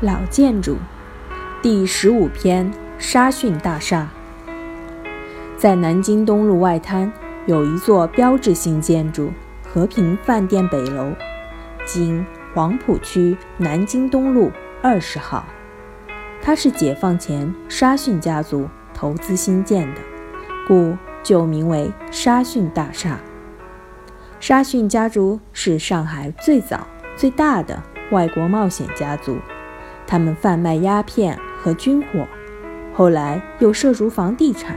老建筑，第十五篇沙逊大厦。在南京东路外滩有一座标志性建筑——和平饭店北楼，今黄浦区南京东路二十号。它是解放前沙逊家族投资兴建的，故旧名为沙逊大厦。沙逊家族是上海最早、最大的外国冒险家族。他们贩卖鸦片和军火，后来又涉足房地产。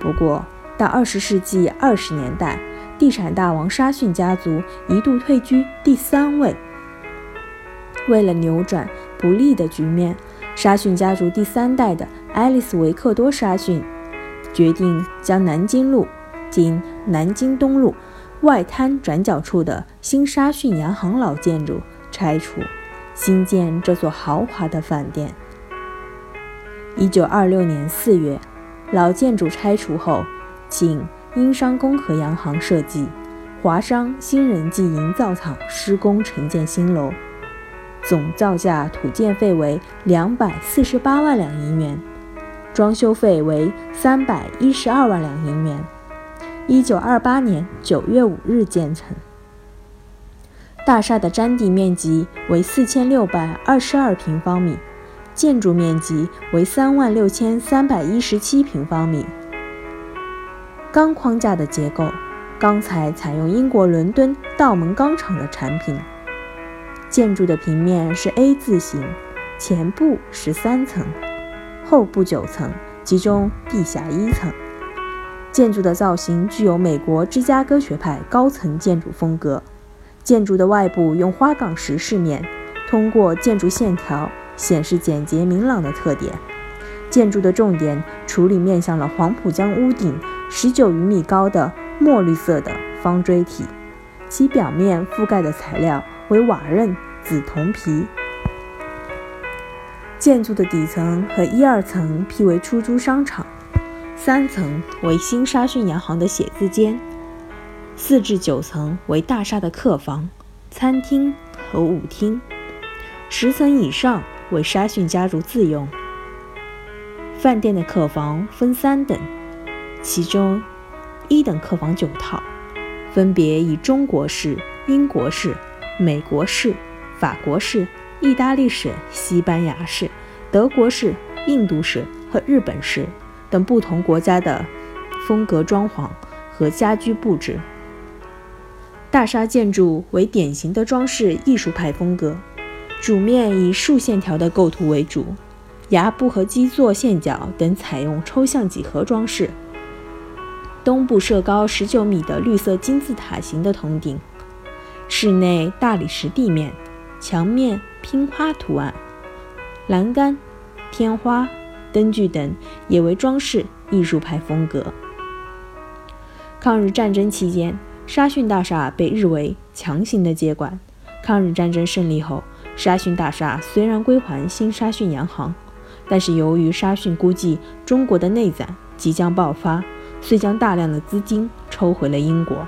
不过，到二十世纪二十年代，地产大王沙逊家族一度退居第三位。为了扭转不利的局面，沙逊家族第三代的爱丽丝·维克多·沙逊决定将南京路（今南京东路）外滩转角处的新沙逊洋行老建筑拆除。新建这座豪华的饭店。一九二六年四月，老建筑拆除后，请英商公和洋行设计，华商新仁记营造厂施工承建新楼，总造价土建费为两百四十八万两银元，装修费为三百一十二万两银元。一九二八年九月五日建成。大厦的占地面积为四千六百二十二平方米，建筑面积为三万六千三百一十七平方米。钢框架的结构，钢材采用英国伦敦道门钢厂的产品。建筑的平面是 A 字形，前部十三层，后部九层，其中地下一层。建筑的造型具有美国芝加哥学派高层建筑风格。建筑的外部用花岗石饰面，通过建筑线条显示简洁明朗的特点。建筑的重点处理面向了黄浦江屋顶十九余米高的墨绿色的方锥体，其表面覆盖的材料为瓦楞紫铜皮。建筑的底层和一二层辟为出租商场，三层为新沙逊洋行的写字间。四至九层为大厦的客房、餐厅和舞厅，十层以上为沙逊家族自用。饭店的客房分三等，其中一等客房九套，分别以中国式、英国式、美国式、法国式、意大利式、西班牙式、德国式、印度式和日本式等不同国家的风格装潢和家居布置。大厦建筑为典型的装饰艺术派风格，主面以竖线条的构图为主，崖部和基座线角等采用抽象几何装饰。东部设高十九米的绿色金字塔形的铜顶，室内大理石地面，墙面拼花图案，栏杆、天花、灯具等也为装饰艺术派风格。抗日战争期间。沙逊大厦被日伪强行的接管。抗日战争胜利后，沙逊大厦虽然归还新沙逊洋行，但是由于沙逊估计中国的内战即将爆发，遂将大量的资金抽回了英国，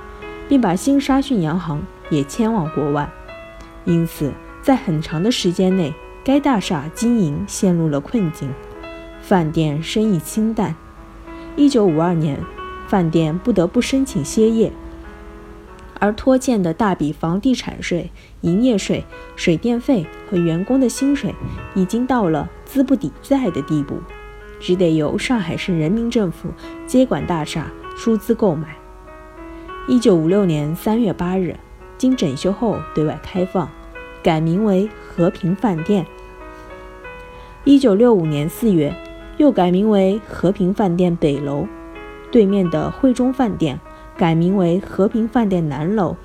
并把新沙逊洋行也迁往国外。因此，在很长的时间内，该大厦经营陷入了困境，饭店生意清淡。1952年，饭店不得不申请歇业。而拖欠的大笔房地产税、营业税、水电费和员工的薪水，已经到了资不抵债的地步，只得由上海市人民政府接管大厦，出资购买。一九五六年三月八日，经整修后对外开放，改名为和平饭店。一九六五年四月，又改名为和平饭店北楼，对面的汇中饭店。改名为和平饭店南楼。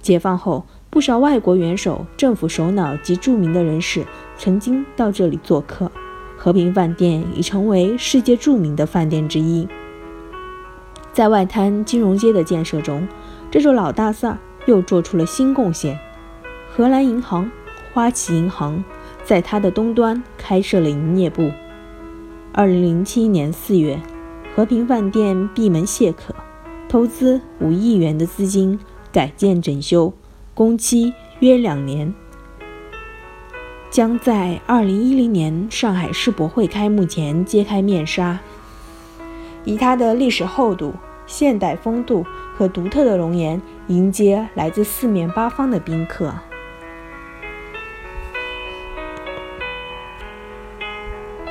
解放后，不少外国元首、政府首脑及著名的人士曾经到这里做客。和平饭店已成为世界著名的饭店之一。在外滩金融街的建设中，这座老大厦又做出了新贡献。荷兰银行、花旗银行在它的东端开设了营业部。二零零七年四月，和平饭店闭门谢客。投资五亿元的资金改建整修，工期约两年。将在二零一零年上海世博会开幕前揭开面纱。以它的历史厚度、现代风度和独特的容颜，迎接来自四面八方的宾客。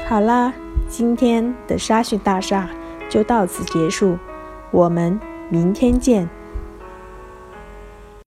好啦，今天的沙逊大厦就到此结束，我们明天见。